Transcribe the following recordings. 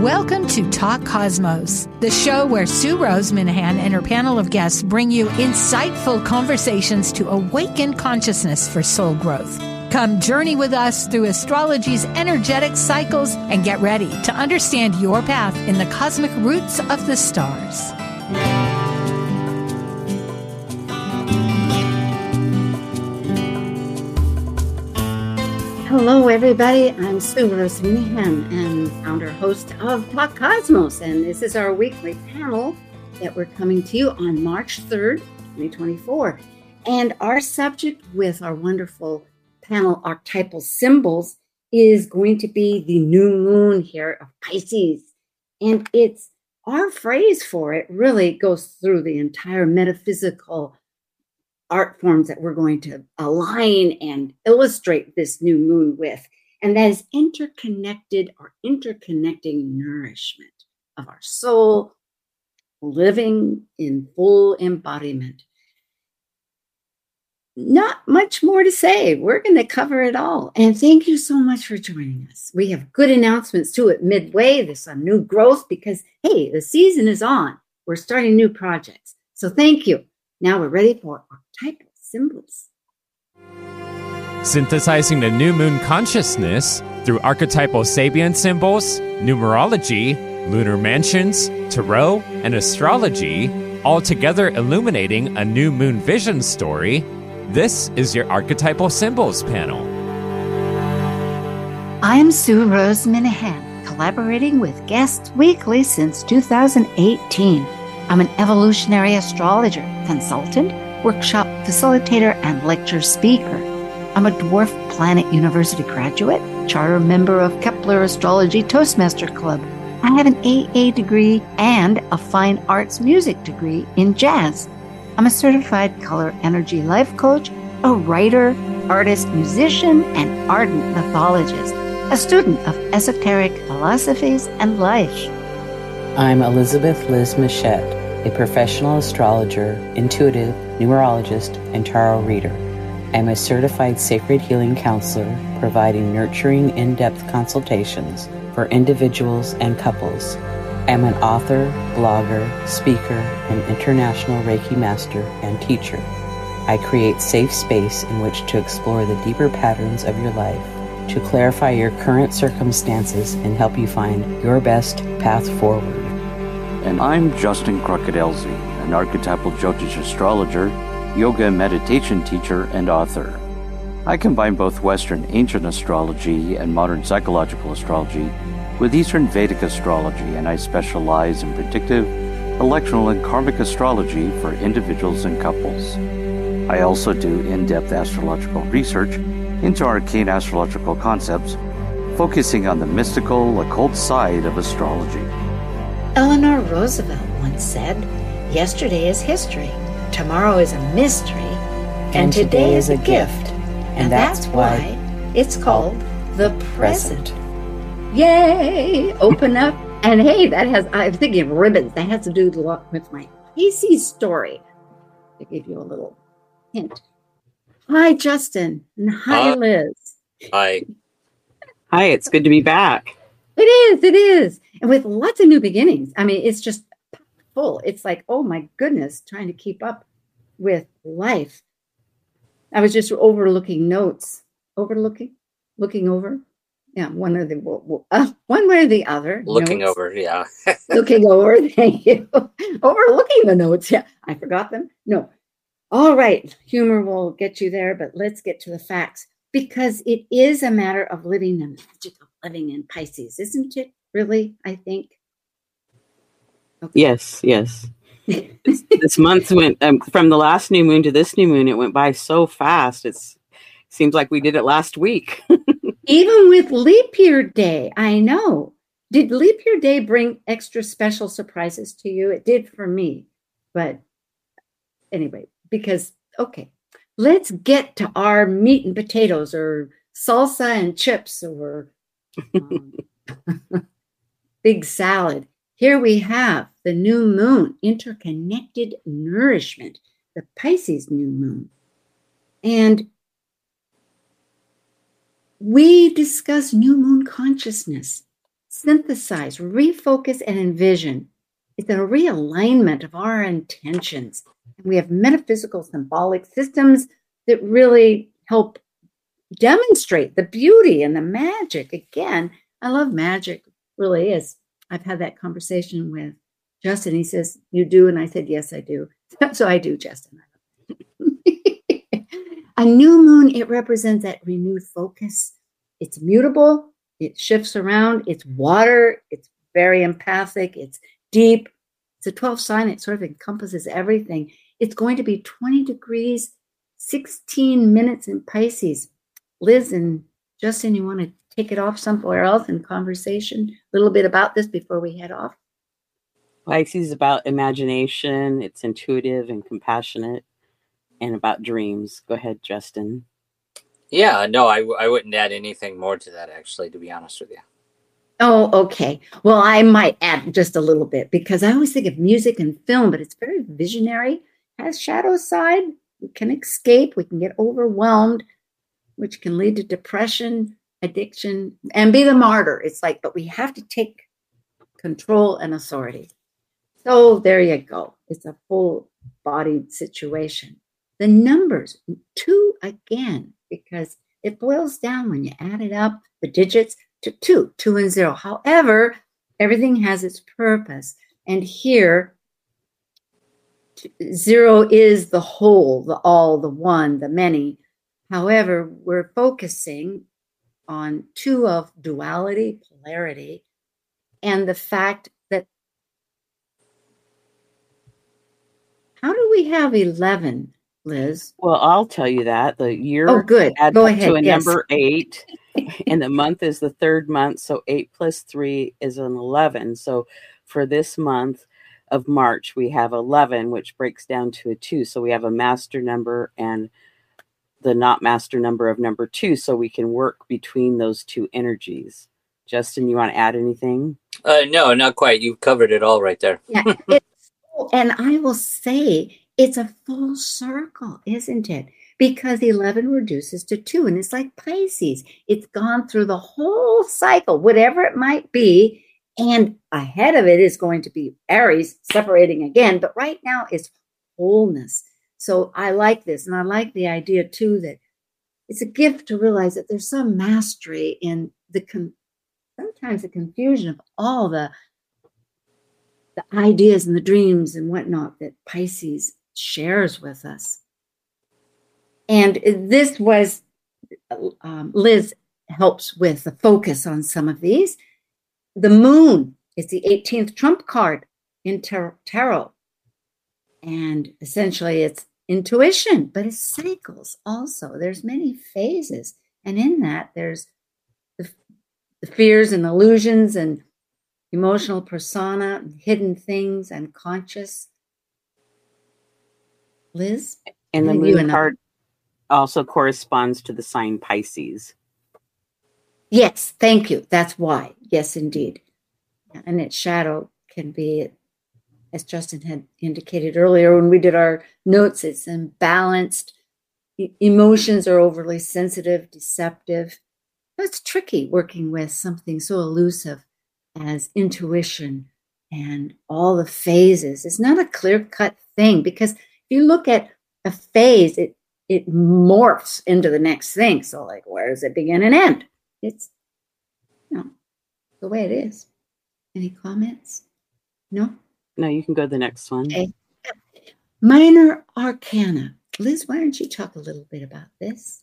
Welcome to Talk Cosmos, the show where Sue Rose Minahan and her panel of guests bring you insightful conversations to awaken consciousness for soul growth. Come journey with us through astrology's energetic cycles and get ready to understand your path in the cosmic roots of the stars. Hello, everybody. I'm Sue Rose Minahan and founder host of Talk Cosmos. And this is our weekly panel that we're coming to you on March 3rd, 2024. And our subject with our wonderful panel archetypal symbols is going to be the new moon here of Pisces. And it's our phrase for it really goes through the entire metaphysical art forms that we're going to align and illustrate this new moon with. And that is interconnected or interconnecting nourishment of our soul, living in full embodiment not much more to say. We're going to cover it all. And thank you so much for joining us. We have good announcements too at midway. There's some new growth because, hey, the season is on. We're starting new projects. So thank you. Now we're ready for archetypal symbols. Synthesizing the new moon consciousness through archetypal Sabian symbols, numerology, lunar mansions, tarot, and astrology, all together illuminating a new moon vision story this is your Archetypal Symbols panel. I'm Sue Rose Minahan, collaborating with guests weekly since 2018. I'm an evolutionary astrologer, consultant, workshop facilitator, and lecture speaker. I'm a Dwarf Planet University graduate, charter member of Kepler Astrology Toastmaster Club. I have an AA degree and a fine arts music degree in jazz. I'm a certified color energy life coach, a writer, artist, musician, and ardent mythologist, a student of esoteric philosophies and life. I'm Elizabeth Liz Machette, a professional astrologer, intuitive, numerologist, and tarot reader. I'm a certified sacred healing counselor, providing nurturing, in depth consultations for individuals and couples I am an author, blogger, speaker, and international Reiki master and teacher. I create safe space in which to explore the deeper patterns of your life, to clarify your current circumstances and help you find your best path forward. And I'm Justin Crocadelzi, an archetypal Jyotish astrologer, yoga and meditation teacher, and author. I combine both Western ancient astrology and modern psychological astrology with Eastern Vedic astrology, and I specialize in predictive, electional, and karmic astrology for individuals and couples. I also do in depth astrological research into arcane astrological concepts, focusing on the mystical, occult side of astrology. Eleanor Roosevelt once said, Yesterday is history, tomorrow is a mystery, and, and today, today, is a gift. And, and that's, that's why it's called the present. Yay! Open up. And hey, that has, I'm thinking of ribbons. That has to do a lot with my Pisces story. To give you a little hint. Hi, Justin. And hi, uh, Liz. Hi. Hi, it's good to be back. It is. It is. And with lots of new beginnings. I mean, it's just full. It's like, oh my goodness, trying to keep up with life. I was just overlooking notes, overlooking, looking over yeah, one or the uh, one way or the other. Looking notes. over, yeah. looking over, thank you. Overlooking the notes, yeah. I forgot them. No. All right, humor will get you there, but let's get to the facts because it is a matter of living the magic of living in Pisces, isn't it? Really, I think. Okay. Yes, yes. this, this month went um, from the last new moon to this new moon. It went by so fast. It's seems like we did it last week. Even with leap year day, I know. Did leap year day bring extra special surprises to you? It did for me. But anyway, because, okay, let's get to our meat and potatoes or salsa and chips or um, big salad. Here we have the new moon, interconnected nourishment, the Pisces new moon. And we discuss new moon consciousness. synthesize, refocus, and envision. It's a realignment of our intentions. We have metaphysical symbolic systems that really help demonstrate the beauty and the magic. Again, I love magic, really, is. I've had that conversation with Justin. He says, You do? And I said, Yes, I do. so I do, Justin. a new moon, it represents that renewed focus. It's mutable, it shifts around, it's water, it's very empathic, it's deep. It's a 12 sign, it sort of encompasses everything. It's going to be 20 degrees, 16 minutes in Pisces. Liz and Justin, you want to take it off somewhere else in conversation a little bit about this before we head off? Pisces is about imagination, it's intuitive and compassionate, and about dreams. Go ahead, Justin. Yeah, no, I, I wouldn't add anything more to that, actually, to be honest with you. Oh, okay. Well, I might add just a little bit because I always think of music and film, but it's very visionary, has shadow side. We can escape, we can get overwhelmed, which can lead to depression, addiction, and be the martyr. It's like, but we have to take control and authority. So there you go. It's a full bodied situation. The numbers, two again, because it boils down when you add it up, the digits to two, two and zero. However, everything has its purpose. And here, zero is the whole, the all, the one, the many. However, we're focusing on two of duality, polarity, and the fact that how do we have 11 Liz? Well, I'll tell you that the year oh, good. Go ahead. to a yes. number eight, and the month is the third month. So eight plus three is an 11. So for this month of March, we have 11, which breaks down to a two. So we have a master number and the not master number of number two. So we can work between those two energies. Justin, you want to add anything? Uh, no, not quite. You've covered it all right there. yeah, it's, and I will say it's a full circle, isn't it? Because 11 reduces to 2, and it's like Pisces. It's gone through the whole cycle, whatever it might be. And ahead of it is going to be Aries separating again. But right now it's wholeness. So I like this. And I like the idea too that it's a gift to realize that there's some mastery in the con- sometimes the confusion of all the the ideas and the dreams and whatnot that Pisces shares with us. And this was, um, Liz helps with the focus on some of these. The moon is the 18th trump card in tar- tarot. And essentially it's intuition, but it's cycles also. There's many phases. And in that, there's the, the fears and illusions and emotional persona, hidden things, and conscious. Liz? And the moon card also corresponds to the sign Pisces. Yes, thank you. That's why. Yes, indeed. And its shadow can be, as Justin had indicated earlier when we did our notes, it's imbalanced. Emotions are overly sensitive, deceptive. It's tricky working with something so elusive as intuition and all the phases. It's not a clear cut thing because if you look at a phase, it it morphs into the next thing. So, like, where does it begin and end? It's you know, the way it is. Any comments? No? No, you can go to the next one. Okay. Minor arcana. Liz, why don't you talk a little bit about this?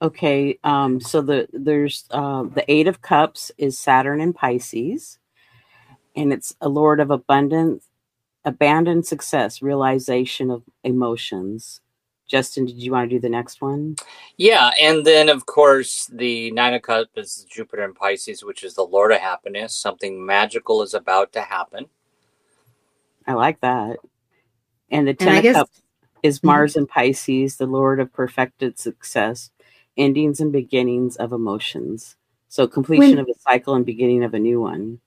Okay, um, so the there's uh, the Eight of Cups is Saturn and Pisces, and it's a Lord of abundance, abandoned success, realization of emotions. Justin, did you want to do the next one? Yeah, and then of course the Nine of Cups is Jupiter and Pisces, which is the Lord of Happiness. Something magical is about to happen. I like that. And the And Ten I of Cups is Mhm. Mars and Pisces, the Lord of perfected success, endings and beginnings of emotions. So completion When- of a cycle and beginning of a new one.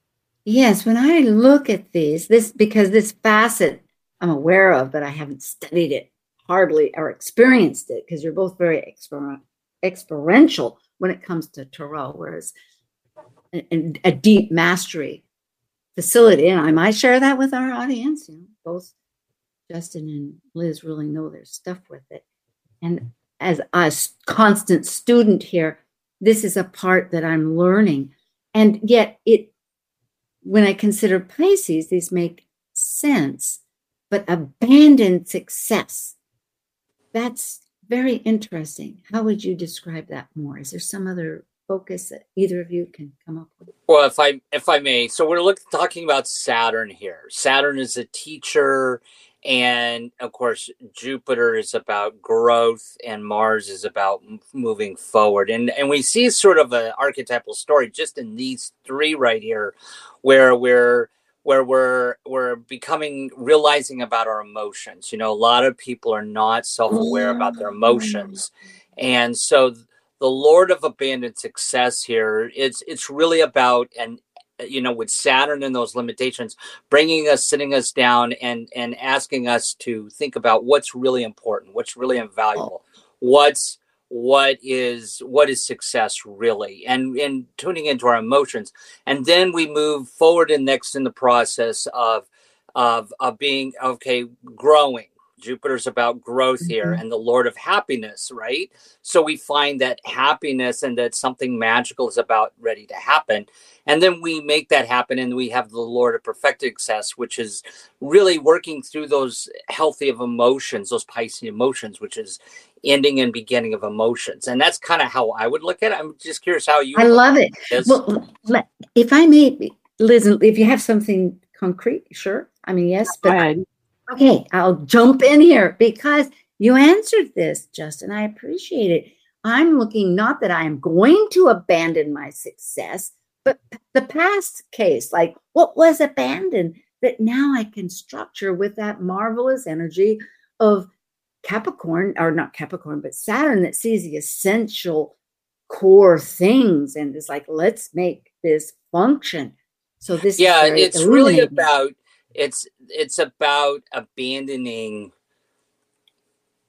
Yes, when I look at these, this because this facet I'm aware of, but I haven't studied it hardly or experienced it because you're both very exper- experiential when it comes to tarot, whereas a, a deep mastery facility. And I might share that with our audience. You know, both Justin and Liz really know their stuff with it. And as a constant student here, this is a part that I'm learning. And yet, it, when I consider Pisces, these make sense. But abandoned success, that's very interesting. How would you describe that more? Is there some other focus that either of you can come up with? Well, if I if I may, so we're look, talking about Saturn here. Saturn is a teacher, and of course Jupiter is about growth, and Mars is about moving forward. And and we see sort of an archetypal story just in these three right here, where we're where we're we're becoming realizing about our emotions you know a lot of people are not self-aware about their mm. emotions and so the lord of abandoned success here it's it's really about and you know with saturn and those limitations bringing us sitting us down and and asking us to think about what's really important what's really invaluable what's what is what is success really and and tuning into our emotions. And then we move forward and next in the process of of of being okay growing Jupiter's about growth here mm-hmm. and the Lord of happiness, right? So we find that happiness and that something magical is about ready to happen. And then we make that happen and we have the Lord of perfected success, which is really working through those healthy of emotions, those Pisces emotions, which is ending and beginning of emotions. And that's kind of how I would look at it. I'm just curious how you I love it. Well, if I may, Liz, if you have something concrete, sure. I mean, yes, but Okay, I'll jump in here because you answered this, Justin. I appreciate it. I'm looking not that I am going to abandon my success, but the past case, like what was abandoned, that now I can structure with that marvelous energy of Capricorn, or not Capricorn, but Saturn that sees the essential core things and is like, let's make this function. So this, yeah, it's really about it's it's about abandoning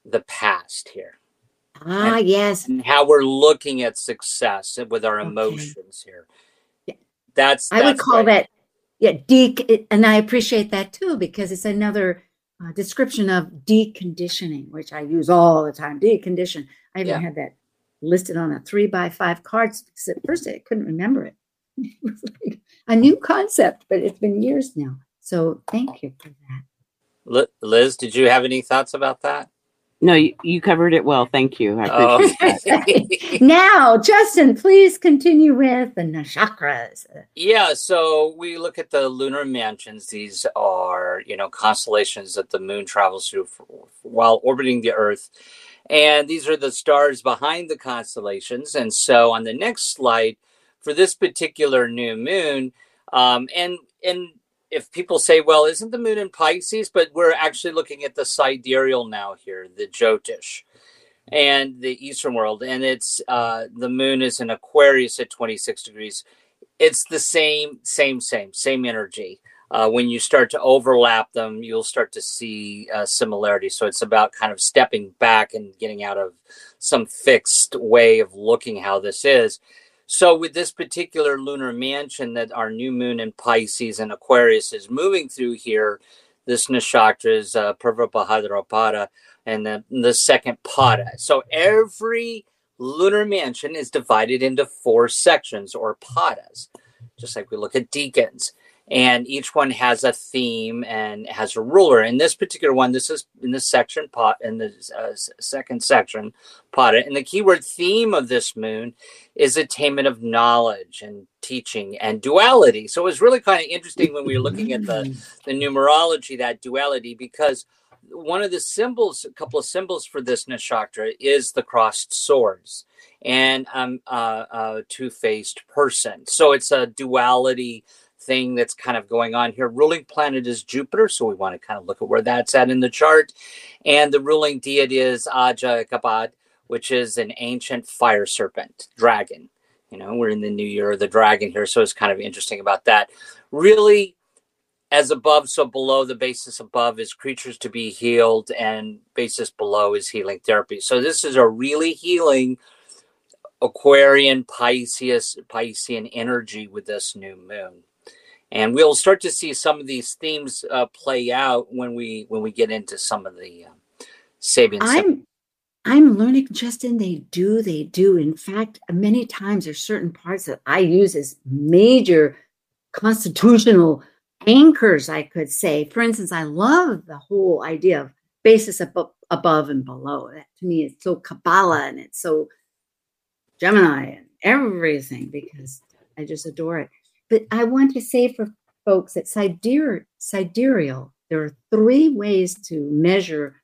the past here. Ah, and, yes. And how we're looking at success with our okay. emotions here. Yeah. That's, I would call that yeah, de and I appreciate that too because it's another uh, description of deconditioning, which I use all the time. Decondition. I even yeah. had that listed on a three by five card because at first I couldn't remember it. It was like a new concept, but it's been years now. So thank you for that. Liz, did you have any thoughts about that? No, you, you covered it well. Thank you. Oh. now, Justin, please continue with the chakras. Yeah, so we look at the lunar mansions. These are, you know, constellations that the moon travels through for, while orbiting the Earth. And these are the stars behind the constellations. And so on the next slide, for this particular new moon, um, and and if people say, well, isn't the moon in Pisces? But we're actually looking at the sidereal now here, the Jyotish and the Eastern world. And it's uh, the moon is in Aquarius at 26 degrees. It's the same, same, same, same energy. Uh, when you start to overlap them, you'll start to see uh, similarities. So it's about kind of stepping back and getting out of some fixed way of looking how this is so, with this particular lunar mansion that our new moon in Pisces and Aquarius is moving through here, this nakshatra is uh, Purva and the, the second Pada. So, every lunar mansion is divided into four sections or padas, just like we look at decans and each one has a theme and has a ruler. In this particular one, this is in this section pot in the uh, second section pot. And the keyword theme of this moon is attainment of knowledge and teaching and duality. So it was really kind of interesting when we were looking at the the numerology that duality because one of the symbols, a couple of symbols for this nakshatra is the crossed swords and um, uh, a two-faced person. So it's a duality thing that's kind of going on here. Ruling planet is Jupiter, so we want to kind of look at where that's at in the chart. And the ruling deity is Aja which is an ancient fire serpent, dragon. You know, we're in the new year of the dragon here, so it's kind of interesting about that. Really, as above, so below, the basis above is creatures to be healed, and basis below is healing therapy. So this is a really healing Aquarian Pisces Piscean energy with this new moon. And we'll start to see some of these themes uh, play out when we when we get into some of the uh, Sabian. I'm I'm learning, Justin. They do, they do. In fact, many times there's certain parts that I use as major constitutional anchors, I could say. For instance, I love the whole idea of basis above, above and below. That to me is so Kabbalah and it's so Gemini and everything because I just adore it. But I want to say for folks that sidereal, sidereal there are three ways to measure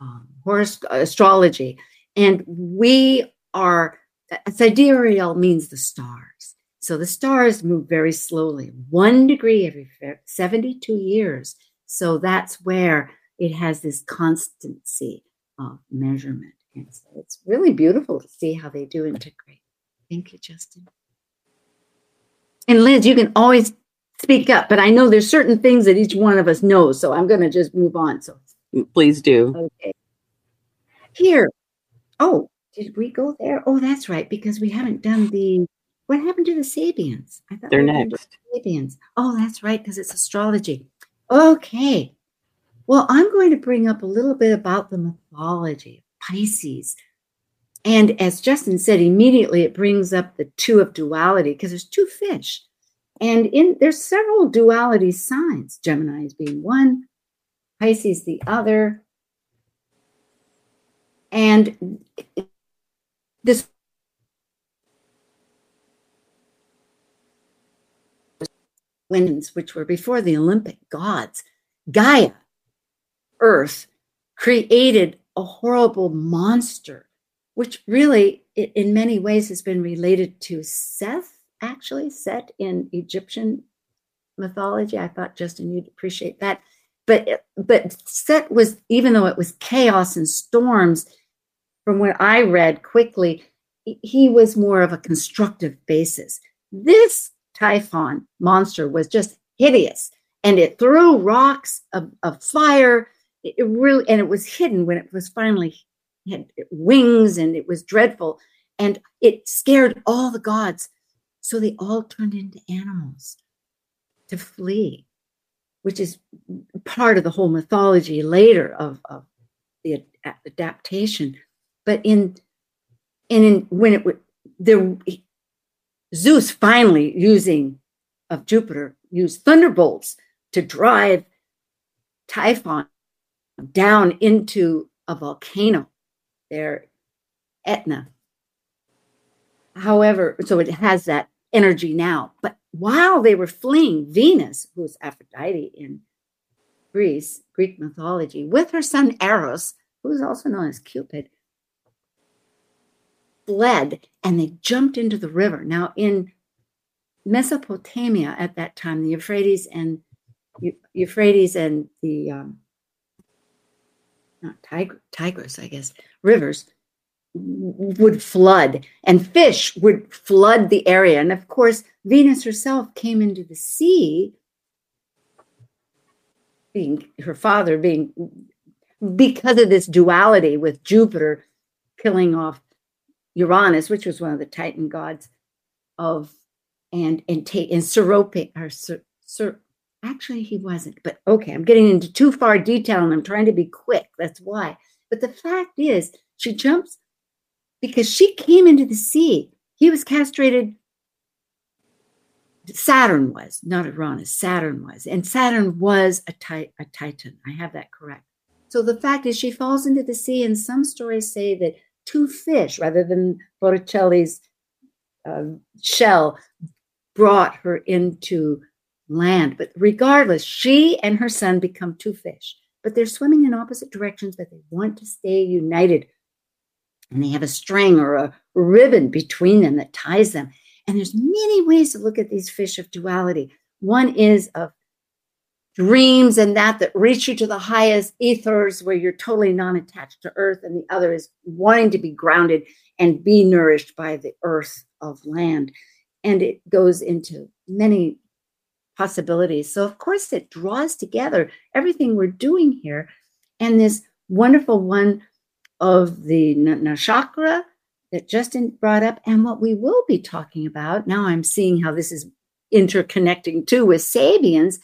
um, horosc- astrology, and we are sidereal means the stars. So the stars move very slowly, one degree every 72 years. So that's where it has this constancy of measurement. And so it's really beautiful to see how they do integrate. Thank you, Justin. And Liz, you can always speak up, but I know there's certain things that each one of us knows. So I'm going to just move on. So please do. Okay. Here. Oh, did we go there? Oh, that's right, because we haven't done the what happened to the Sabians? I thought they're next. The Sabians. Oh, that's right, because it's astrology. Okay. Well, I'm going to bring up a little bit about the mythology of Pisces. And as Justin said, immediately it brings up the two of duality because there's two fish. And in there's several duality signs, Gemini is being one, Pisces the other. And this winds, which were before the Olympic gods, Gaia, Earth, created a horrible monster, which really, in many ways, has been related to Seth, actually, Set in Egyptian mythology. I thought, Justin, you'd appreciate that. But, uh, but Set was, even though it was chaos and storms, from what I read quickly, he was more of a constructive basis. This Typhon monster was just hideous and it threw rocks of, of fire. It really, and it was hidden when it was finally had wings and it was dreadful and it scared all the gods. So they all turned into animals to flee, which is part of the whole mythology later of, of the adaptation. But in and in when it would there Zeus finally using of Jupiter used thunderbolts to drive Typhon down into a volcano there, Etna. However, so it has that energy now. But while they were fleeing, Venus, who's Aphrodite in Greece, Greek mythology, with her son Eros, who's also known as Cupid, fled and they jumped into the river. Now, in Mesopotamia at that time, the Euphrates and Euphrates and the um, not Tigris, I guess, rivers would flood and fish would flood the area. And of course, Venus herself came into the sea, being her father being because of this duality with Jupiter killing off Uranus, which was one of the Titan gods of and and take and Serope or Ser, Ser, actually he wasn't, but okay, I'm getting into too far detail and I'm trying to be quick. That's why. But the fact is, she jumps because she came into the sea. He was castrated. Saturn was not Uranus. Saturn was, and Saturn was a, a Titan. I have that correct. So the fact is, she falls into the sea, and some stories say that two fish rather than Botticelli's uh, shell brought her into land. But regardless, she and her son become two fish, but they're swimming in opposite directions, but they want to stay united. And they have a string or a ribbon between them that ties them. And there's many ways to look at these fish of duality. One is of dreams and that that reach you to the highest ethers where you're totally non-attached to earth and the other is wanting to be grounded and be nourished by the earth of land and it goes into many possibilities so of course it draws together everything we're doing here and this wonderful one of the nakshatra that Justin brought up and what we will be talking about. Now I'm seeing how this is interconnecting too with Sabians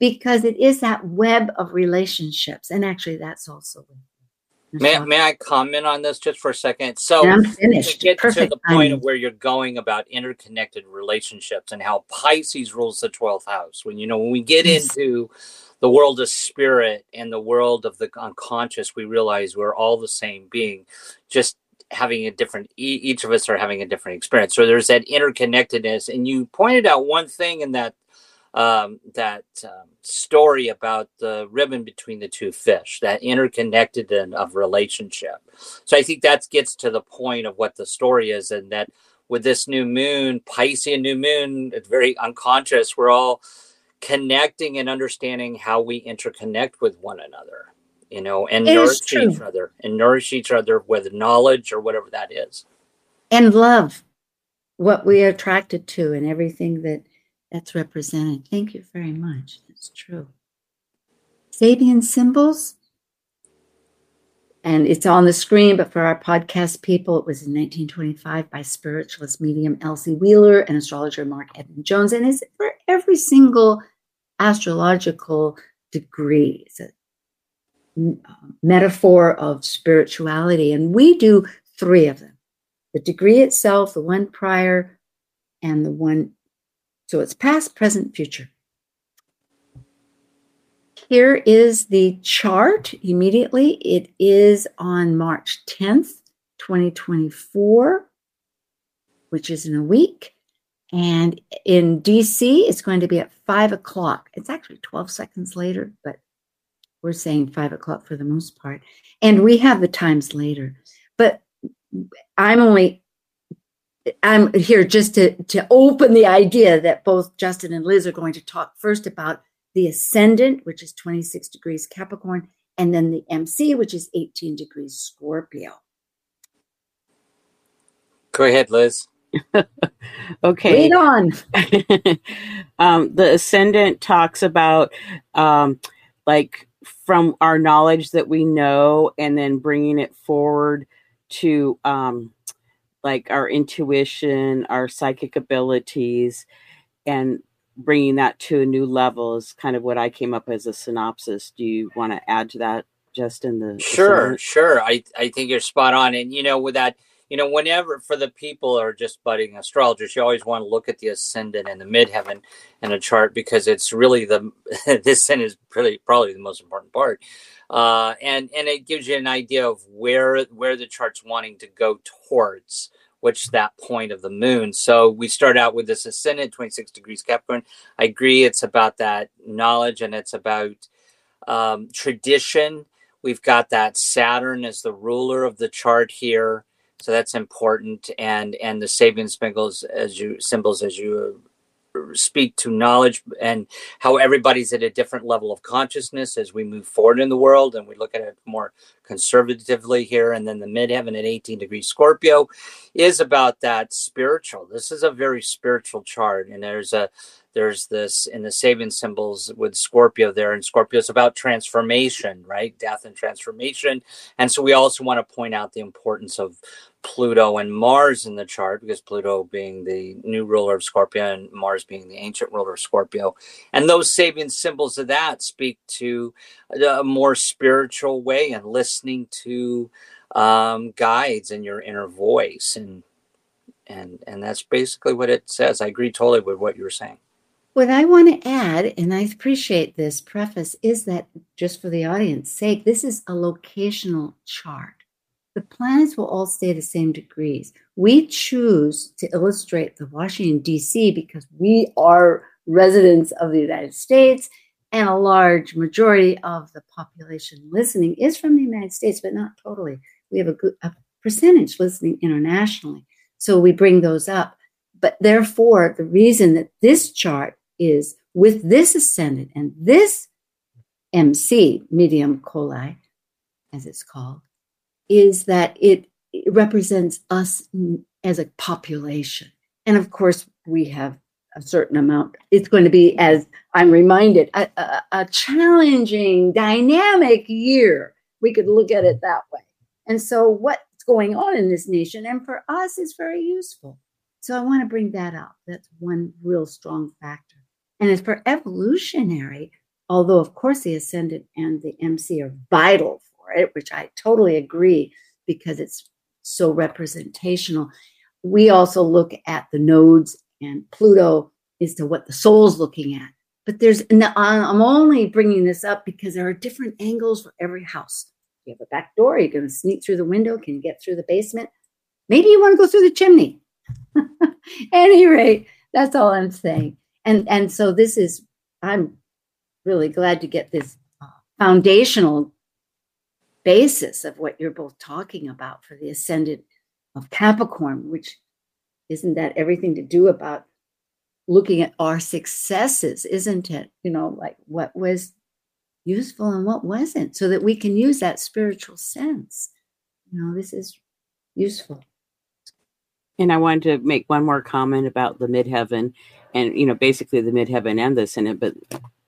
because it is that web of relationships. And actually, that's also. May, may I comment on this just for a second? So, I'm finished. to get Perfect to the point of where you're going about interconnected relationships and how Pisces rules the 12th house. When you know, when we get into the world of spirit and the world of the unconscious, we realize we're all the same being, just having a different, each of us are having a different experience. So, there's that interconnectedness. And you pointed out one thing in that um, that um, story about the ribbon between the two fish, that interconnected and of relationship. So I think that gets to the point of what the story is, and that with this new moon, Piscean new moon, it's very unconscious. We're all connecting and understanding how we interconnect with one another, you know, and It is nourish each other and nourish each other with knowledge or whatever that is. and love what we are attracted to and everything that that's represented. Thank you very much. That's true. Sabian symbols, and it's on the screen, but for our podcast people, it was in 1925 by spiritualist medium Elsie Wheeler and astrologer Marc Edmund Jones, and it's for every single astrological degree. It's a m- uh, metaphor of spirituality, and we do three of them the degree itself, the one prior, and the one. So it's past, present, future. Here is the chart immediately. It is on March 10th, 2024, which is in a week. And in DC, it's going to be at five o'clock. It's actually 12 seconds later, but we're saying five o'clock for the most part. And we have the times later. But I'm only I'm here just to to open the idea that both Justin and Liz are going to talk first about the ascendant, which is 26 degrees Capricorn, and then the MC, which is 18 degrees Scorpio. Go ahead, Liz. Okay. Read on. um, the ascendant talks about um, like from our knowledge that we know and then bringing it forward to um, like our intuition our psychic abilities and bringing that to a new level is kind of what i came up as a synopsis do you want to add to that justin the Sure, sure. I, I think you're spot on. And, you know, with that, you know, whenever for the people who are just budding astrologers, you always want to look at the ascendant and the midheaven in a chart because it's really the, this is really probably the most important part. Uh, and, and it gives you an idea of where, where the chart's wanting to go towards which that point of the moon. So we start out with this ascendant, 26 degrees Capricorn. I agree. It's about that knowledge and it's about um, tradition. We've got that Saturn as the ruler of the chart here, so that's important. And and the Sabian symbols as you symbols as you uh, speak to knowledge and how everybody's at a different level of consciousness as we move forward in the world and we look at it more conservatively here and then the midheaven at 18 degrees scorpio is about that spiritual this is a very spiritual chart and there's a there's this in the Sabian symbols with Scorpio there, and Scorpio is about transformation, right? Death and transformation. And so we also want to point out the importance of Pluto and Mars in the chart, because Pluto being the new ruler of Scorpio and Mars being the ancient ruler of Scorpio. And those Sabian symbols of that speak to a more spiritual way and listening to um, guides and your inner voice. And and and that's basically what it says. I agree totally with what you were saying. What I want to add, and I appreciate this preface, is that just for the audience sake, this is a locational chart. The planets will all stay the same degrees. We choose to illustrate the Washington, D.C., because we are residents of the United States, and a large majority of the population listening is from the United States, but not totally. We have a a percentage listening internationally. So we bring those up. But therefore, the reason that this chart is with this ascendant and this MC, medium coeli, as it's called, is that it, it represents us as a population. And of course, we have a certain amount. It's going to be, as I'm reminded, a, a, a challenging, dynamic year. We could look at it that way. And so, what's going on in this nation. And for us, is very useful. So I want to bring that up. That's one real strong factor. And as for evolutionary, although of course the ascendant and the MC are vital for it, which I totally agree because it's so representational, we also look at the nodes and Pluto as to what the soul's looking at. But there's, I'm only bringing this up because there are different angles for every house. You have a back door, you're going to sneak through the window. Can you get through the basement? Maybe you want to go through the chimney. any rate, that's all I'm saying. And and so this is I'm really glad to get this uh, foundational basis of what you're both talking about for the ascendant of Capricorn, which isn't that everything to do about looking at our successes, isn't it? You know, like what was useful and what wasn't, so that we can use that spiritual sense. You know, this is useful. And I wanted to make one more comment about the midheaven and, you know, basically the midheaven and the ascendant, but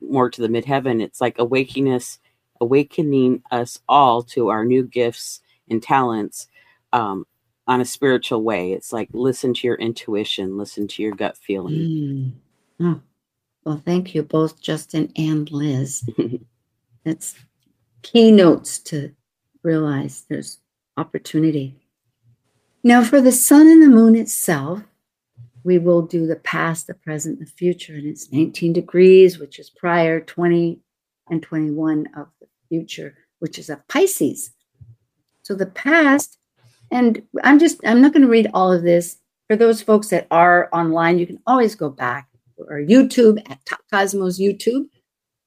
more to the midheaven. It's like awakening us, awakening us all to our new gifts and talents um, on a spiritual way. It's like listen to your intuition, listen to your gut feeling. Mm. Oh. Well, thank you both, Justin and Liz. That's keynotes to realize there's opportunity. Now, for the sun and the moon itself, we will do the past, the present, the future, and it's 19 degrees, which is prior, 20 and 21 of the future, which is a Pisces. So the past, and I'm just, I'm not going to read all of this. For those folks that are online, you can always go back or YouTube at Talk Cosmos YouTube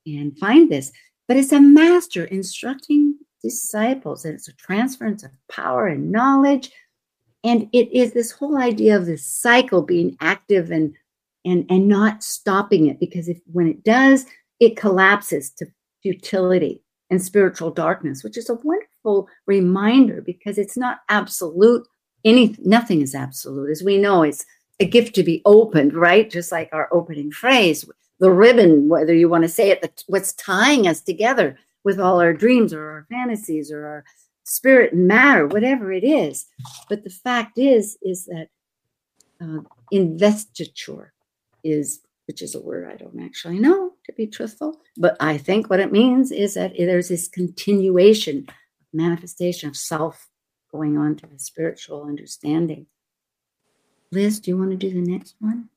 and find this. But it's a master instructing disciples, and it's a transference of power and knowledge and it is this whole idea of this cycle being active and and and not stopping it because if when it does it collapses to futility and spiritual darkness which is a wonderful reminder because it's not absolute any nothing is absolute as we know it's a gift to be opened right just like our opening phrase the ribbon whether you want to say it the, what's tying us together with all our dreams or our fantasies or our spirit and matter, whatever it is. But the fact is, is that uh, investiture is, which is a word I don't actually know to be truthful, but I think what it means is that there's this continuation, of manifestation of self going on to a spiritual understanding. Liz, do you want to do the next one?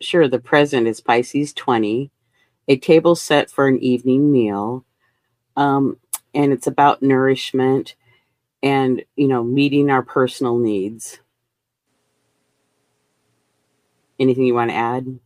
Sure. The present is Pisces 20, a table set for an evening meal. Um, and it's about nourishment and you know meeting our personal needs anything you want to add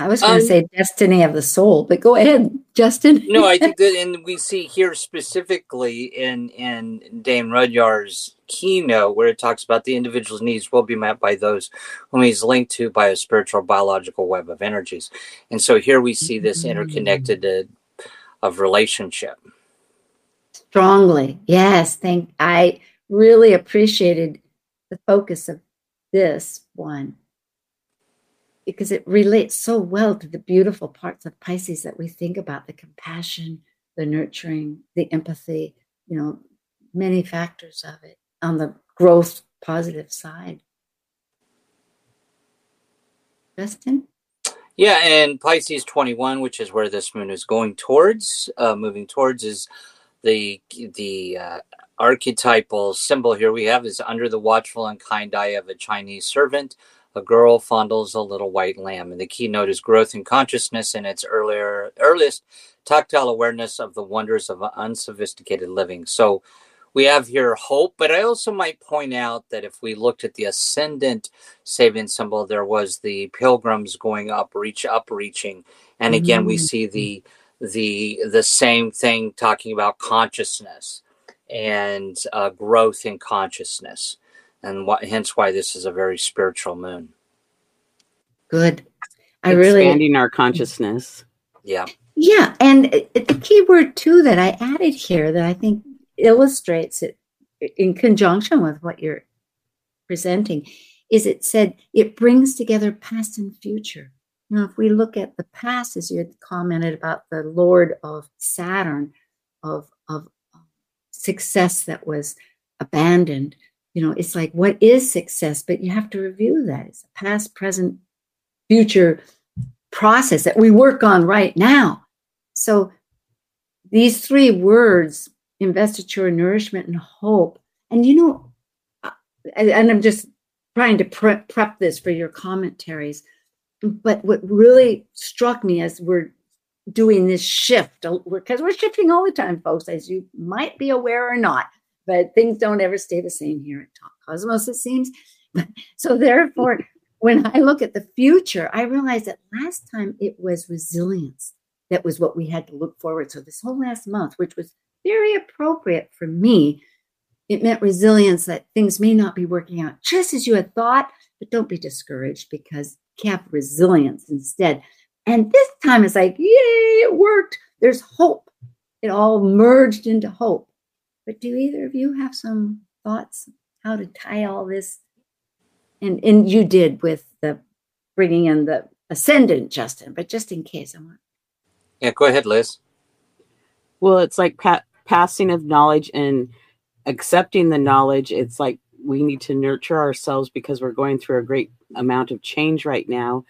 I was going um, to say destiny of the soul, but go ahead, Justin. no, I think that, and we see here specifically in in Dane Rudhyar's keynote where it talks about the individual's needs will be met by those whom he's linked to by a spiritual biological web of energies, and so here we see this interconnected uh, of relationship strongly. Yes, thank I really appreciated the focus of this one because it relates so well to the beautiful parts of Pisces that we think about the compassion, the nurturing, the empathy, you know, many factors of it on the growth positive side. Justin? Yeah, and Pisces 21, which is where this moon is going towards, uh, moving towards, is the the uh, archetypal symbol here we have is under the watchful and kind eye of a Chinese servant. A girl fondles a little white lamb, and the keynote is growth in consciousness in its earlier earliest tactile awareness of the wonders of unsophisticated living. So we have here hope, but I also might point out that if we looked at the ascendant Sabian symbol, there was the pilgrims going up, reach up, reaching, and again mm-hmm. we see the the the same thing talking about consciousness and uh, growth in consciousness and what, hence why this is a very spiritual moon. Good. I really expanding our consciousness. Yeah. Yeah and the key word too that i added here that i think illustrates it in conjunction with what you're presenting is it said it brings together past and future. Now, if we look at the past, as you had commented about the Lord of Saturn, of, of success that was abandoned. You know, it's like, what is success? But you have to review that. It's a past, present, future process that we work on right now. So these three words, investiture, nourishment, and hope. And you know, uh, and I'm just trying to prep, prep this for your commentaries. But what really struck me as we're doing this shift, because we're shifting all the time, folks, as you might be aware or not, but things don't ever stay the same here at Talk Cosmos, it seems. so therefore, when I look at the future, I realize that last time it was resilience that was what we had to look forward. So this whole last month, which was very appropriate for me, it meant resilience that things may not be working out just as you had thought, but don't be discouraged because have resilience instead. And this time it's like, yay, it worked. There's hope. It all merged into hope. But do either of you have some thoughts how to tie all this? And and you did with the bringing in the ascendant, Justin. But just in case, I want yeah, go ahead, Liz. Well, it's like pa- passing of knowledge and accepting the knowledge. It's like we need to nurture ourselves because we're going through a great amount of change right now,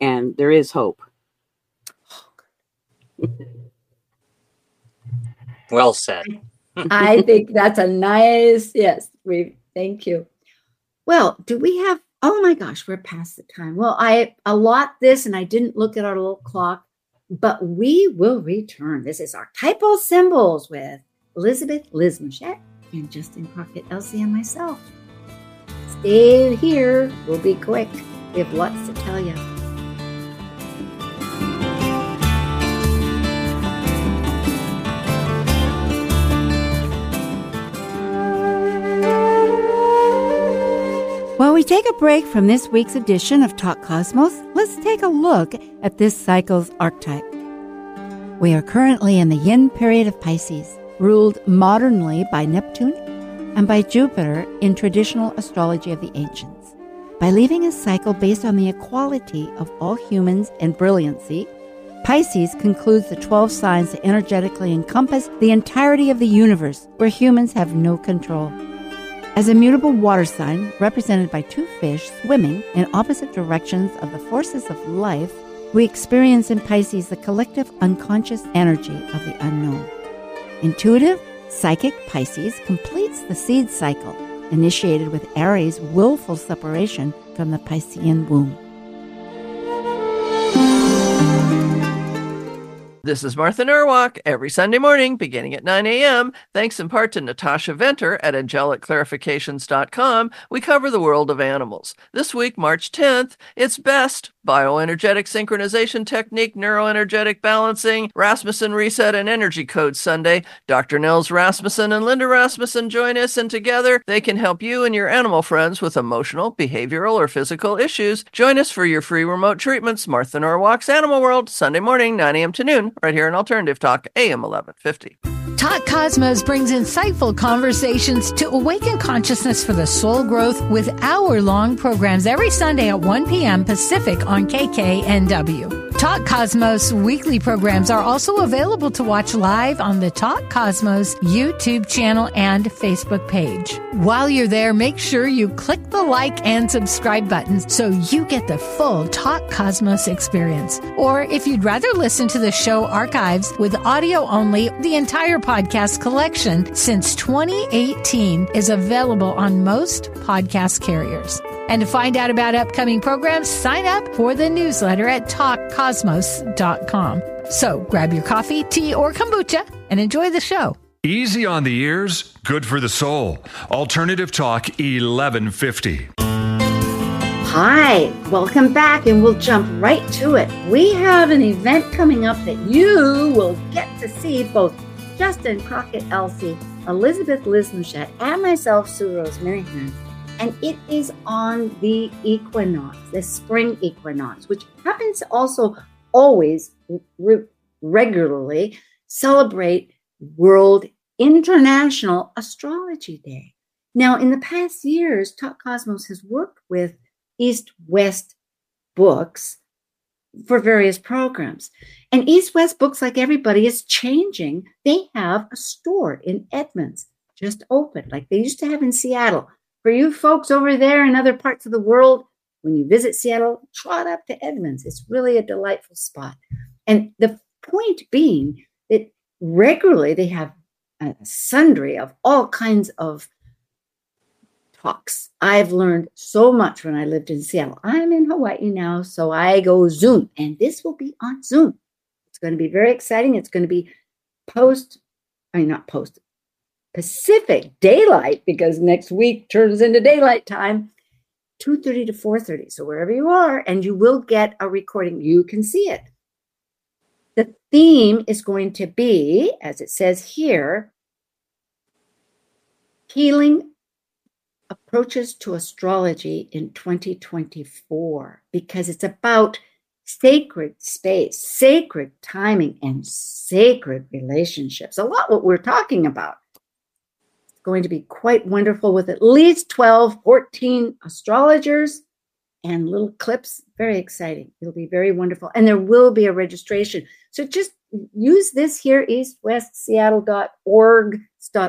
and there is hope. Oh, well said. I think that's a nice yes. We thank you. Well, do we have? Oh my gosh, we're past the time. Well, I allot this, and I didn't look at our little clock but we will return. This is Archetypal Symbols with Elizabeth Liz Machette and Justin Crockett, Elzie, and myself. Stay here. We'll be quick. We have lots to tell you. We take a break from this week's edition of Talk Cosmos, let's take a look at this cycle's archetype. We are currently in the yin period of Pisces, ruled modernly by Neptune and by Jupiter in traditional astrology of the ancients. By leaving a cycle based on the equality of all humans and brilliancy, Pisces concludes the 12 signs that energetically encompass the entirety of the universe where humans have no control. As a mutable water sign represented by two fish swimming in opposite directions of the forces of life, we experience in Pisces the collective unconscious energy of the unknown. Intuitive, psychic Pisces completes the seed cycle initiated with Aries' willful separation from the Piscean womb. This is Martha Norwalk every Sunday morning beginning at 9 a.m. Thanks in part to Natasha Venter at angelicclarifications.com. We cover the world of animals. This week, March 10th, it's BEST bioenergetic synchronization technique, neuroenergetic balancing, Rasmussen reset, and energy code Sunday. Dr. Nels Rasmussen and Linda Rasmussen join us, and together they can help you and your animal friends with emotional, behavioral, or physical issues. Join us for your free remote treatments. Martha Norwalk's Animal World, Sunday morning, 9 a.m. to noon, right here on Alternative Talk, AM 1150. Talk Cosmos brings insightful conversations to awaken consciousness for the soul growth with hour long programs every Sunday at 1 p.m. Pacific on KKNW. Talk Cosmos weekly programs are also available to watch live on the Talk Cosmos YouTube channel and Facebook page. While you're there, make sure you click the like and subscribe buttons so you get the full Talk Cosmos experience. Or if you'd rather listen to the show archives with audio only, the entire podcast collection since 2018 is available on most podcast carriers. And to find out about upcoming programs, sign up for the newsletter at talkcosmos.com. So grab your coffee, tea, or kombucha and enjoy the show. Easy on the ears, good for the soul. Alternative Talk 1150. Hi, welcome back, and we'll jump right to it. We have an event coming up that you will get to see both Justin Crockett Elzie, Elizabeth Liz Machette, and myself, Sue Rose Minahan and it is on the equinox, the spring equinox, which happens also always re- regularly celebrate World International Astrology Day. Now, in the past years, Talk Cosmos has worked with East West Books for various programs. And East West Books, like everybody, is changing. They have a store in Edmonds just opened, like they used to have in Seattle. For you folks over there in other parts of the world, when you visit Seattle, trot up to Edmonds. It's really a delightful spot. And the point being that regularly they have a sundry of all kinds of talks. I've learned so much when I lived in Seattle. I'm in Hawaii now, so I go Zoom, and this will be on Zoom. It's going to be very exciting. It's going to be post, I mean, not post, Pacific daylight because next week turns into daylight time. 2:30 to 4:30. So wherever you are and you will get a recording. You can see it. The theme is going to be as it says here healing approaches to astrology in 2024 because it's about sacred space, sacred timing, and sacred relationships. A lot what we're talking about. Going to be quite wonderful with at least 12, 14 astrologers and little clips. Very exciting. It'll be very wonderful. And there will be a registration. So just use this here, eastwestseattle.org.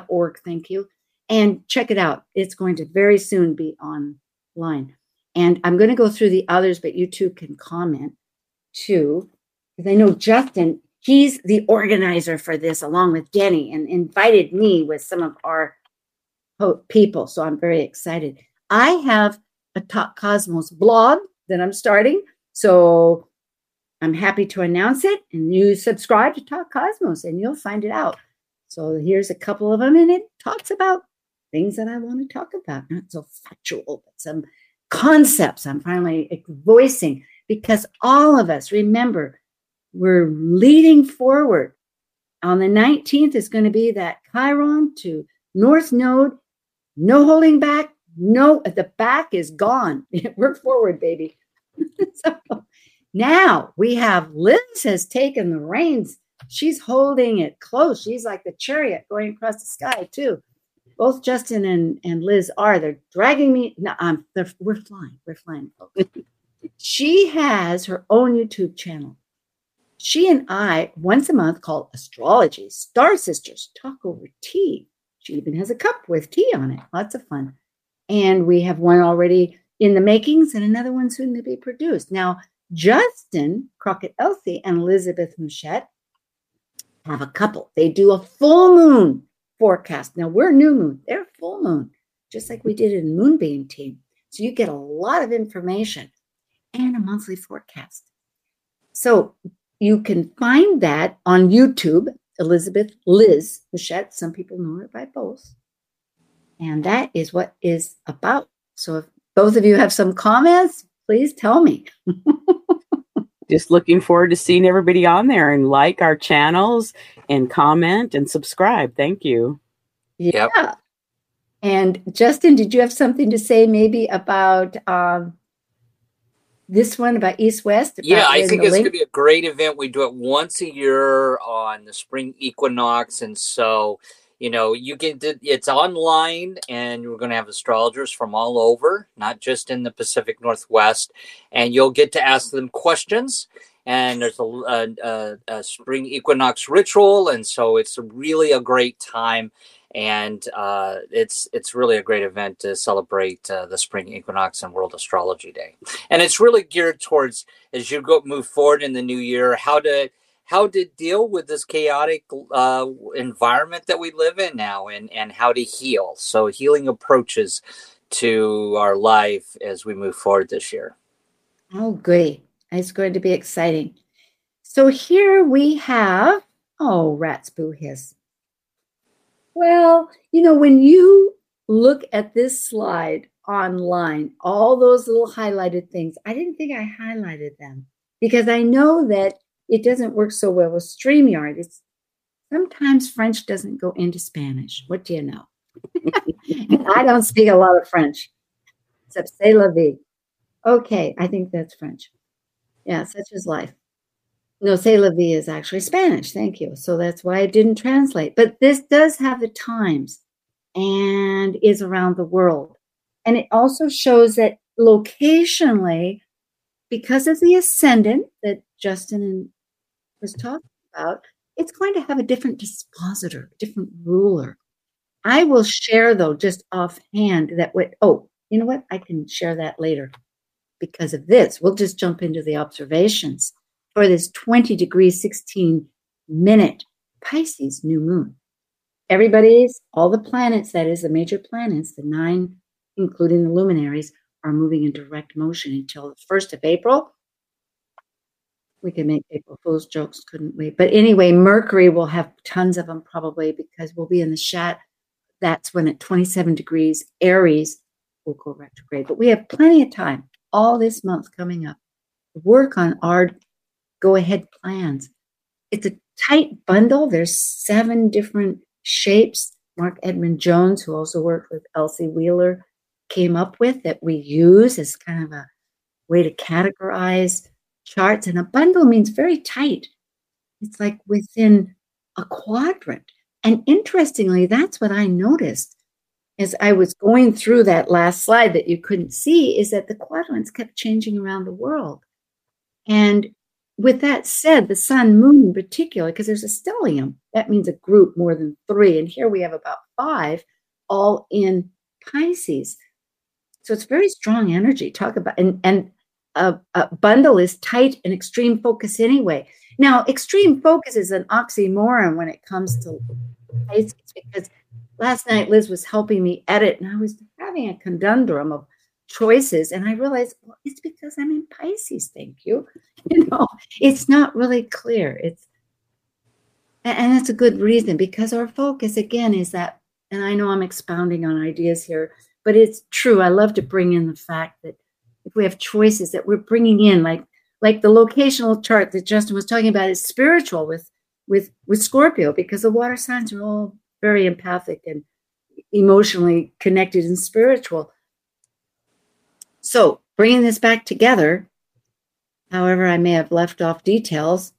.org, thank you. And check it out. It's going to very soon be online. And I'm going to go through the others, but you two can comment too. Because I know Justin, he's the organizer for this along with Denny and invited me with some of our people. So I'm very excited. I have a Talk Cosmos blog that I'm starting. So I'm happy to announce it. And you subscribe to Talk Cosmos and you'll find it out. So here's a couple of them, and it talks about things that I want to talk about, not so factual, but some concepts I'm finally voicing because all of us, remember, we're leading forward. On the 19th is going to be that Chiron to North Node, no holding back, no, the back is gone. we're forward, baby. so now we have Liz has taken the reins. She's holding it close. She's like the chariot going across the sky, too both Justin and, and Liz are. They're dragging me. No, um, we're flying. We're flying. she has her own YouTube channel. She and I, once a month, called Astrology Star Sisters, talk over tea. She even has a cup with tea on it. Lots of fun. And we have one already in the makings and another one soon to be produced. Now, Justin Crockett Elzie and Elizabeth Mouchette have a couple. They do a full moon forecast. Now we're new moon, they're full moon, just like we did in Moonbeam Team. So you get a lot of information and a monthly forecast. So you can find that on YouTube, Elizabeth Liz Mouchette. Some people know her by both. And that is what is about. So if both of you have some comments, please tell me. Just looking forward to seeing everybody on there and like our channels and comment and subscribe. Thank you. Yeah. Yep. And Justin, did you have something to say maybe about um, this one about East West? About yeah, I think it's going to be a great event. We do it once a year on the spring equinox. And so, you know, you can, it's online and we're going to have astrologers from all over, not just in the Pacific Northwest. And you'll get to ask them questions and there's a, a, a, spring equinox ritual and so it's really a great time and uh, it's it's really a great event to celebrate uh, the spring equinox and World Astrology Day, and it's really geared towards as you go move forward in the new year how to how to deal with this chaotic uh, environment that we live in now, and and how to heal. So healing approaches to our life as we move forward this year. Oh, great! It's going to be exciting. So here we have oh, rats boo hiss. Well, you know, when you look at this slide online, all those little highlighted things, I didn't think I highlighted them because I know that it doesn't work so well with StreamYard. It's sometimes French doesn't go into Spanish. What do you know? I don't speak a lot of French, except c'est la vie. Okay, I think that's French. Yeah, such is life. No, c'est la vie is actually Spanish. Thank you. So that's why I didn't translate. But this does have the times and is around the world. And it also shows that locationally, because of the ascendant that Justin was talking about, it's going to have a different dispositor, different ruler. I will share though, just offhand, that what. Oh, you know what? I can share that later because of this. We'll just jump into the observations for this 20 degrees 16 minute Pisces new moon. Everybody's, all the planets, that is, the major planets, the nine, including the luminaries, are moving in direct motion until the 1st of April. We could make April Fool's jokes, couldn't we? But anyway, Mercury will have tons of them probably because we'll be in the Shat. That's when at 27 degrees, Aries will go retrograde. But we have plenty of time all this month coming up. Work on our go ahead plans. It's a tight bundle. There's seven different shapes. Marc Edmund Jones, who also worked with Elsie Wheeler, came up with that we use as kind of a way to categorize charts. And a bundle means very tight. It's like within a quadrant. And interestingly, that's what I noticed as I was going through that last slide that you couldn't see is that the quadrants kept changing around the world. And with that said, the sun, moon in particular, because there's a stellium, that means a group more than three. And here we have about five, all in Pisces. So it's very strong energy. Talk about, and, and a, a bundle is tight and extreme focus anyway. Now, extreme focus is an oxymoron when it comes to Pisces because last night Liz was helping me edit and I was having a conundrum of choices and I realized well, it's because I'm in Pisces, thank you. You know, it's not really clear. It's and that's a good reason because our focus again is that and I know I'm expounding on ideas here, but it's true. I love to bring in the fact that if we have choices that we're bringing in like like the locational chart that Justin was talking about is spiritual with with with Scorpio because the water signs are all very empathic and emotionally connected and spiritual. So, bringing this back together, however, I may have left off details,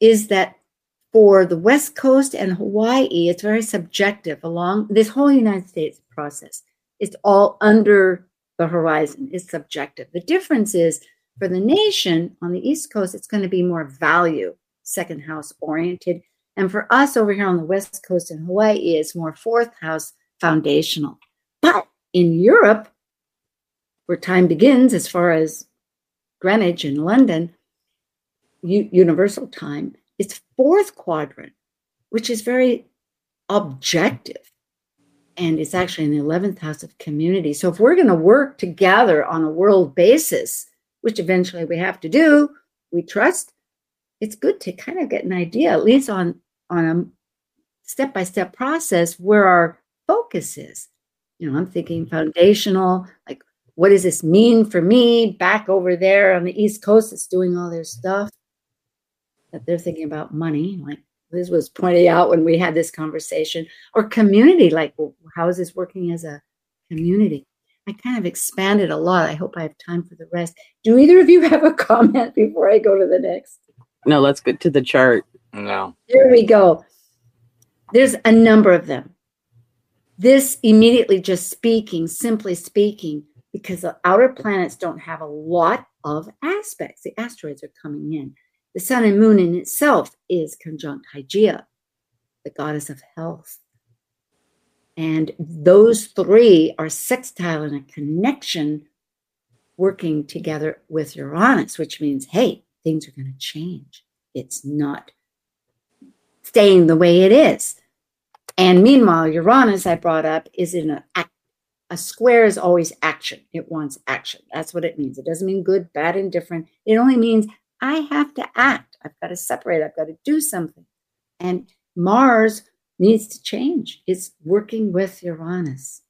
is that for the West Coast and Hawaii, it's very subjective along this whole United States process. It's all under the horizon, it's subjective. The difference is for the nation on the East Coast, it's going to be more value, second house oriented. And for us over here on the West Coast in Hawaii, it's more fourth house foundational. But in Europe, where time begins as far as Greenwich and London, U- universal time, it's fourth quadrant, which is very objective. And it's actually in the 11th house of community. So if we're going to work together on a world basis, which eventually we have to do, we trust, it's good to kind of get an idea, at least on on a step by step process where our focus is. You know, I'm thinking foundational, like what does this mean for me back over there on the East Coast that's doing all their stuff? That they're thinking about money, like Liz was pointing out when we had this conversation, or community, like well, how is this working as a community? I kind of expanded a lot. I hope I have time for the rest. Do either of you have a comment before I go to the next? No, let's get to the chart. No. Here we go. There's a number of them. This immediately just speaking, simply speaking, because the outer planets don't have a lot of aspects. The asteroids are coming in. The sun and moon in itself is conjunct Hygeia, the goddess of health. And those three are sextile in a connection working together with Uranus, which means, hey, things are going to change. It's not staying the way it is. And meanwhile, Uranus, I brought up, is in a a square is always action. It wants action. That's what it means. It doesn't mean good, bad, indifferent. It only means I have to act. I've got to separate. I've got to do something. And Mars needs to change. It's working with Uranus.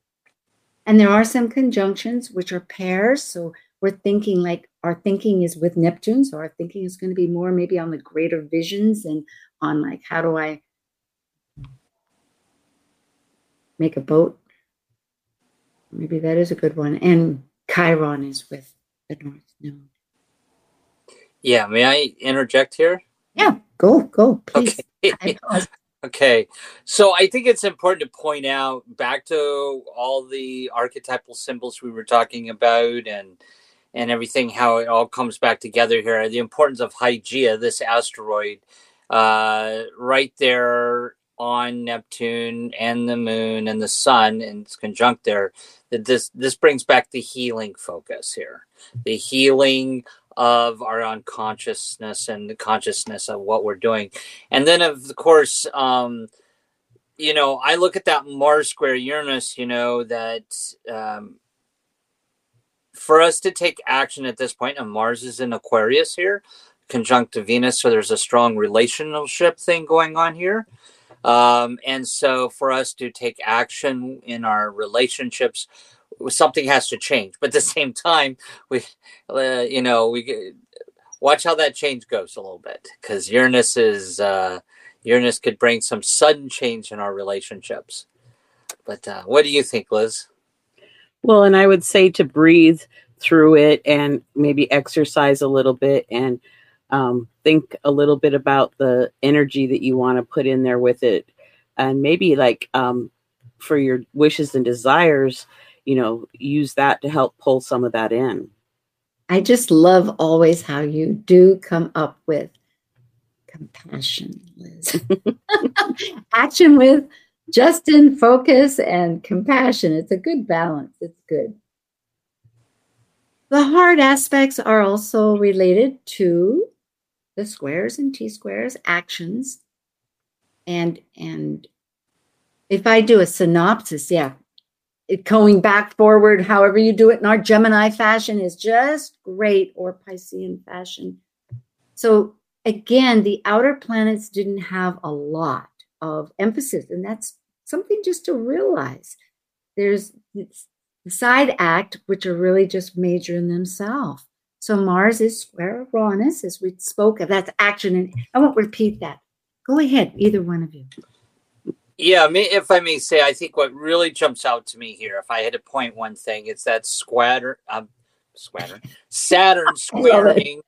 And there are some conjunctions which are pairs. So we're thinking like our thinking is with Neptune. So our thinking is going to be more maybe on the greater visions and on like how do I make a boat? Maybe that is a good one. And Chiron is with the North Node. Yeah, may I interject here? Yeah, go, go, please. Okay. okay. So I think it's important to point out back to all the archetypal symbols we were talking about and and everything how it all comes back together here the importance of Hygeia this asteroid uh, right there on Neptune and the moon and the sun and it's conjunct there that this this brings back the healing focus here. The healing of our unconsciousness and the consciousness of what we're doing. And then of course um you know i look at that mars square uranus you know that um for us to take action at this point and mars is in aquarius here conjunct to venus so there's a strong relationship thing going on here um, and so for us to take action in our relationships, something has to change. But at the same time, we, uh, you know, we watch how that change goes a little bit because Uranus is uh, Uranus could bring some sudden change in our relationships. But uh, what do you think, Liz? Well, and I would say to breathe through it and maybe exercise a little bit and um, think a little bit about the energy that you want to put in there with it. And maybe like um, for your wishes and desires you know use that to help pull some of that in. I just love always how you do come up with compassion liz. Action with just in focus and compassion. It's a good balance. It's good. The hard aspects are also related to the squares and t-squares actions and and if i do a synopsis yeah it going back forward however you do it in our gemini fashion is just great or piscean fashion. So again the outer planets didn't have a lot of emphasis and that's something just to realize. There's the side act which are really just major in themselves so Mars is square Uranus, as we spoke of. That's action. And I won't repeat that. Go ahead, either one of you. Yeah, if I may say, I think what really jumps out to me here, if I had to point one thing, it's that squatter, um, squatter, Saturn squaring.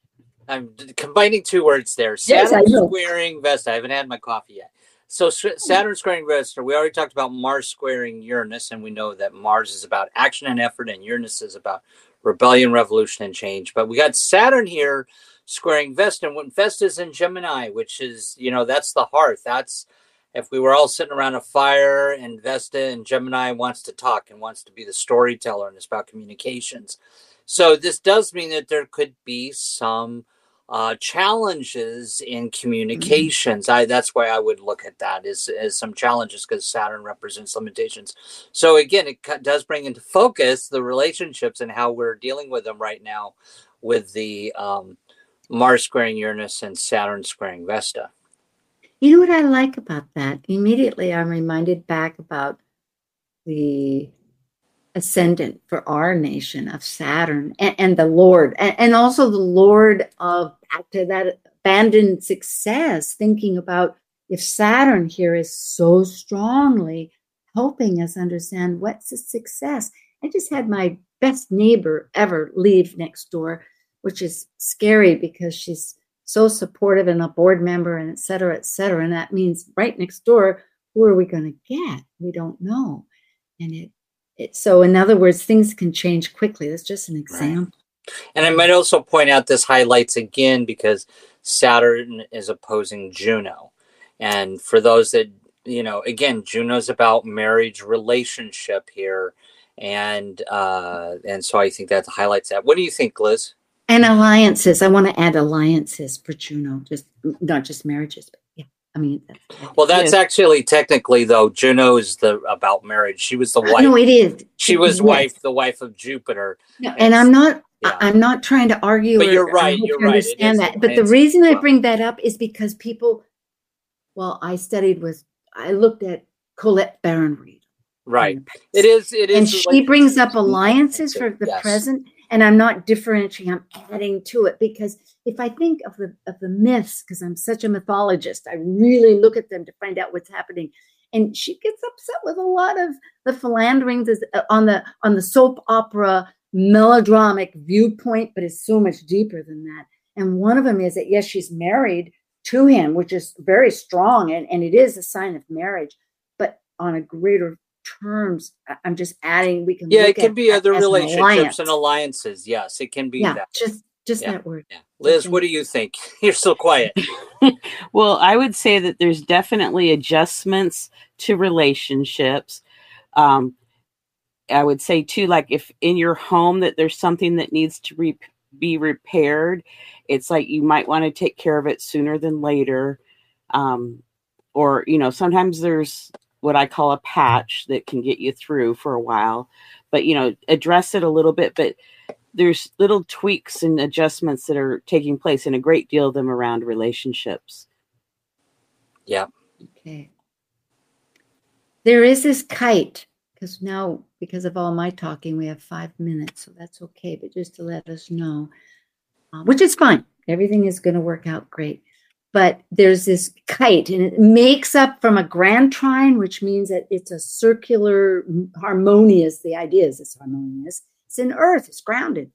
I'm combining two words there. Saturn yes, squaring Vesta. I haven't had my coffee yet. So Saturn squaring Vesta. We already talked about Mars squaring Uranus, and we know that Mars is about action and effort, and Uranus is about rebellion, revolution, and change. But we got Saturn here squaring Vesta, and when Vesta's in Gemini, which is, you know, that's the hearth. That's if we were all sitting around a fire and Vesta and Gemini wants to talk and wants to be the storyteller and it's about communications. So this does mean that there could be some uh, challenges in communications. Mm-hmm. I that's why I would look at that as as some challenges because Saturn represents limitations. So again, it does bring into focus the relationships and how we're dealing with them right now with the um, Mars squaring Uranus and Saturn squaring Vesta. You know what I like about that? Immediately, I'm reminded back about the ascendant for our nation of Saturn and, and the Lord, and, and, also the Lord of to that abandoned success, thinking about if Saturn here is so strongly helping us understand what's a success. I just had my best neighbor ever leave next door, which is scary because she's so supportive and a board member and et cetera, et cetera. And that means right next door, who are we going to get? We don't know. And it it, so, in other words, things can change quickly. That's just an example. Right. And I might also point out this highlights again because Saturn is opposing Juno. And for those that, you know, again, Juno's about marriage relationship here. And uh, and so I think that highlights that. What do you think, Liz? And alliances. I want to add alliances for Juno, just not just marriages, but I mean, well, that's actually technically though. Juno is the about marriage. She was the wife. No, it is. She was yes. wife, the wife of Jupiter. No, and, and I'm not. Yeah. I'm not trying to argue. But you're right. You're right. Understand that. But the reason I bring that up is because people. Well, I studied with. I looked at Colette Baron-Reid. Right. It is. It is. And she brings up alliances for the yes. present and I'm not differentiating, I'm adding to it because if I think of the of the myths, because I'm such a mythologist, I really look at them to find out what's happening. And she gets upset with a lot of the philanderings uh, on the on the soap opera melodramatic viewpoint, but it's so much deeper than that. And one of them is that yes, she's married to him, which is very strong, and, and it is a sign of marriage, but on a greater terms i'm just adding we can yeah it can be other relationships an and alliances yes it can be yeah, that just Just Yeah. that word. Yeah. Liz, what do you think? You're so quiet. well, I would say that there's definitely adjustments to relationships. Um, I would say too, like if in your home that there's something that needs to re- be repaired, it's like you might want to take care of it sooner than later. Um, or you know, sometimes there's what I call a patch that can get you through for a while, but you know, address it a little bit. But there's little tweaks and adjustments that are taking place, and a great deal of them around relationships. Yeah. Okay. There is this kite because now, because of all my talking, we have five minutes, so that's okay. But just to let us know, uh, which is fine, everything is going to work out great. But there's this kite, and it makes up from a grand trine, which means that it's a circular, harmonious. The idea is it's harmonious. It's in Earth. It's grounded,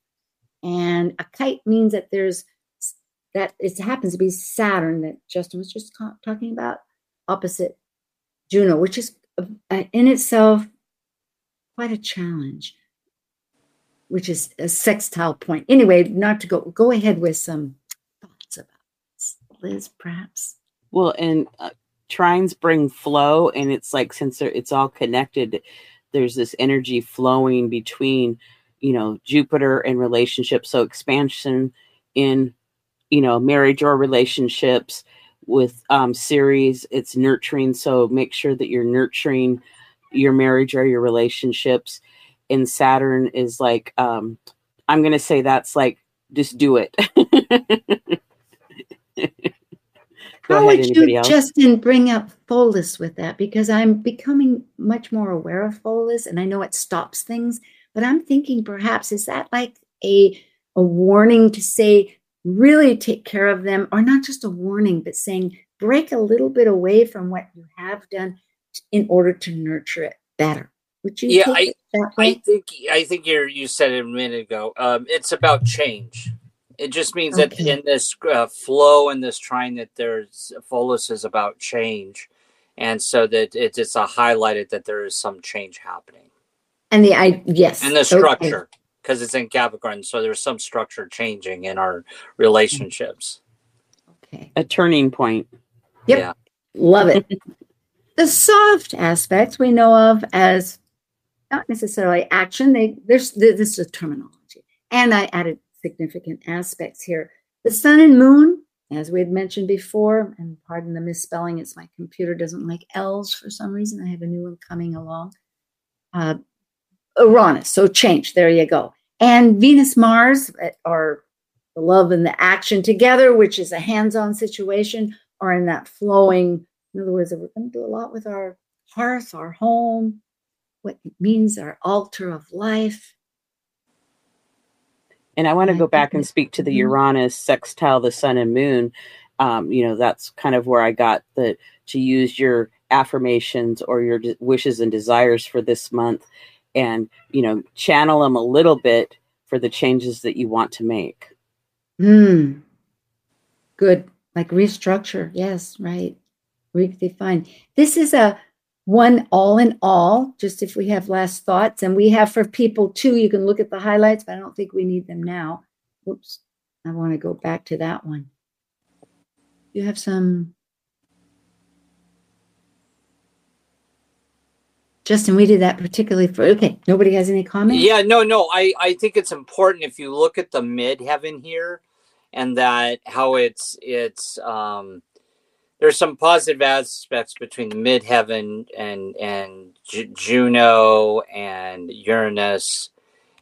and a kite means that there's that it happens to be Saturn that Justin was just talking about, opposite Juno, which is uh, in itself quite a challenge, which is a sextile point. Anyway, not to go go ahead with some Liz, perhaps. Well, and uh, trines bring flow, and it's like since it's all connected, there's this energy flowing between, you know, Jupiter and relationships. So expansion in, you know, marriage or relationships with um, Ceres, it's nurturing. So make sure that you're nurturing your marriage or your relationships. And Saturn is like, um, I'm going to say that's like, just do it. Go How ahead, would you, else? Justin, bring up Pholus with that? Because I'm becoming much more aware of Pholus, and I know it stops things. But I'm thinking perhaps is that like a a warning to say really take care of them, or not just a warning, but saying break a little bit away from what you have done in order to nurture it better. Would you? Yeah, I- that I think I think you you said it a minute ago. Um, it's about change. It just means that in this uh, flow and this trine that there's Pholus is about change, and so that it, it's a highlighted that there is some change happening and the I yes, and the structure because it's in Capricorn, so there's some structure changing in our relationships. Okay. a turning point. Yep. Yeah. Love it. the soft aspects we know of as not necessarily action. They there's this is a terminology, and I added significant aspects here. The sun and moon, as we had mentioned before, and pardon the misspelling, it's my computer doesn't like L's for some reason. I have a new one coming along. Uh, Uranus, so change. There you go. And Venus, Mars are the love and the action together, which is a hands-on situation, or in that flowing. In other words, we're going to do a lot with our hearth, our home, what it means, our altar of life. And I want to go back and speak to the mhm. Uranus sextile the sun and moon. Um, you know, that's kind of where I got the to use your affirmations or your wishes and desires for this month and, you know, channel them a little bit for the changes that you want to make. Hmm. Good. Like restructure. Yes, right. Redefine. This is a one all in all, just if we have last thoughts. And we have for people too, you can look at the highlights, but I don't think we need them now. Oops, I want to go back to that one. You have some. Justin, we did that particularly for. Okay, nobody has any comments? Yeah, no, no. I I think it's important if you look at the mid heaven here, and that how it's it's um there's some positive aspects between midheaven and and Ju- Juno and Uranus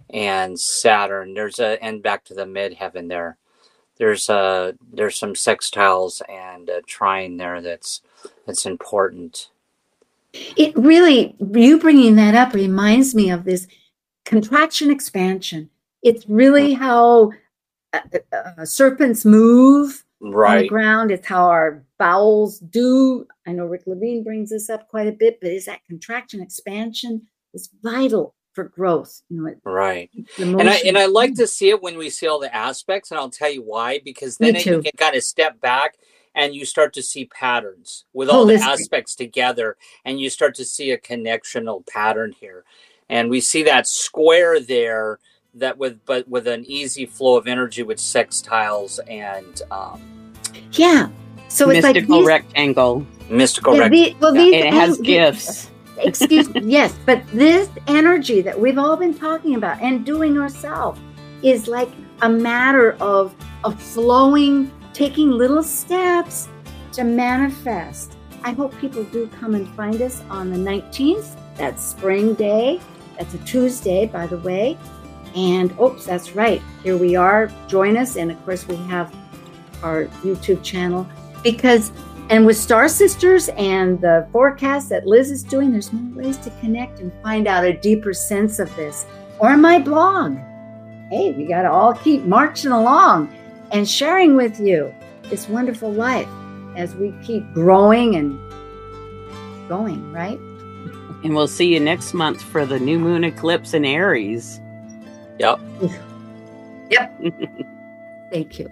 and Saturn. There's a and back to the midheaven there. There's a there's some sextiles and a trine there that's that's important. It really, you bringing that up reminds me of this contraction expansion. It's really how uh, uh, serpents move on the Right. ground. It's how our bowels do. I know Rick Levine brings this up quite a bit, but is that contraction expansion is vital for growth. You know, it, Right. and I and I like to see it when we see all the aspects, and I'll tell you why. Because then you can kind of step back and you start to see patterns with all the aspects together, and you start to see a connectional pattern here. And we see that square there that with but with an easy flow of energy with sextiles and um, Yeah. So it's like mystical these, rectangle. mystical yeah, rec- the- well, these And it has en- gifts. excuse me, yes, but this energy that we've all been talking about and doing ourselves is like a matter of of flowing, taking little steps to manifest. I hope people do come and find us on the 19th. That's spring day. That's a Tuesday, by the way. And oops, that's right. Here we are. Join us. And of course, we have our YouTube channel because and with Star Sisters and the forecast that Liz is doing, there's more ways to connect and find out a deeper sense of this. Or my blog. Hey, we got to all keep marching along and sharing with you this wonderful life as we keep growing and going, right? And we'll see you next month for the new moon eclipse in Aries. Yep. Yep. Thank you.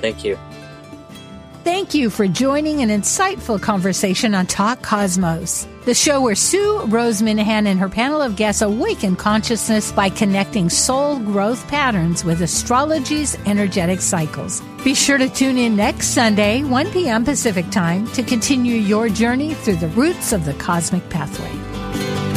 Thank you. Thank you for joining an insightful conversation on Talk Cosmos, the show where Sue Rose Minahan and her panel of guests awaken consciousness by connecting soul growth patterns with astrology's energetic cycles. Be sure to tune in next Sunday, 1 p.m. Pacific Time, to continue your journey through the roots of the cosmic pathway.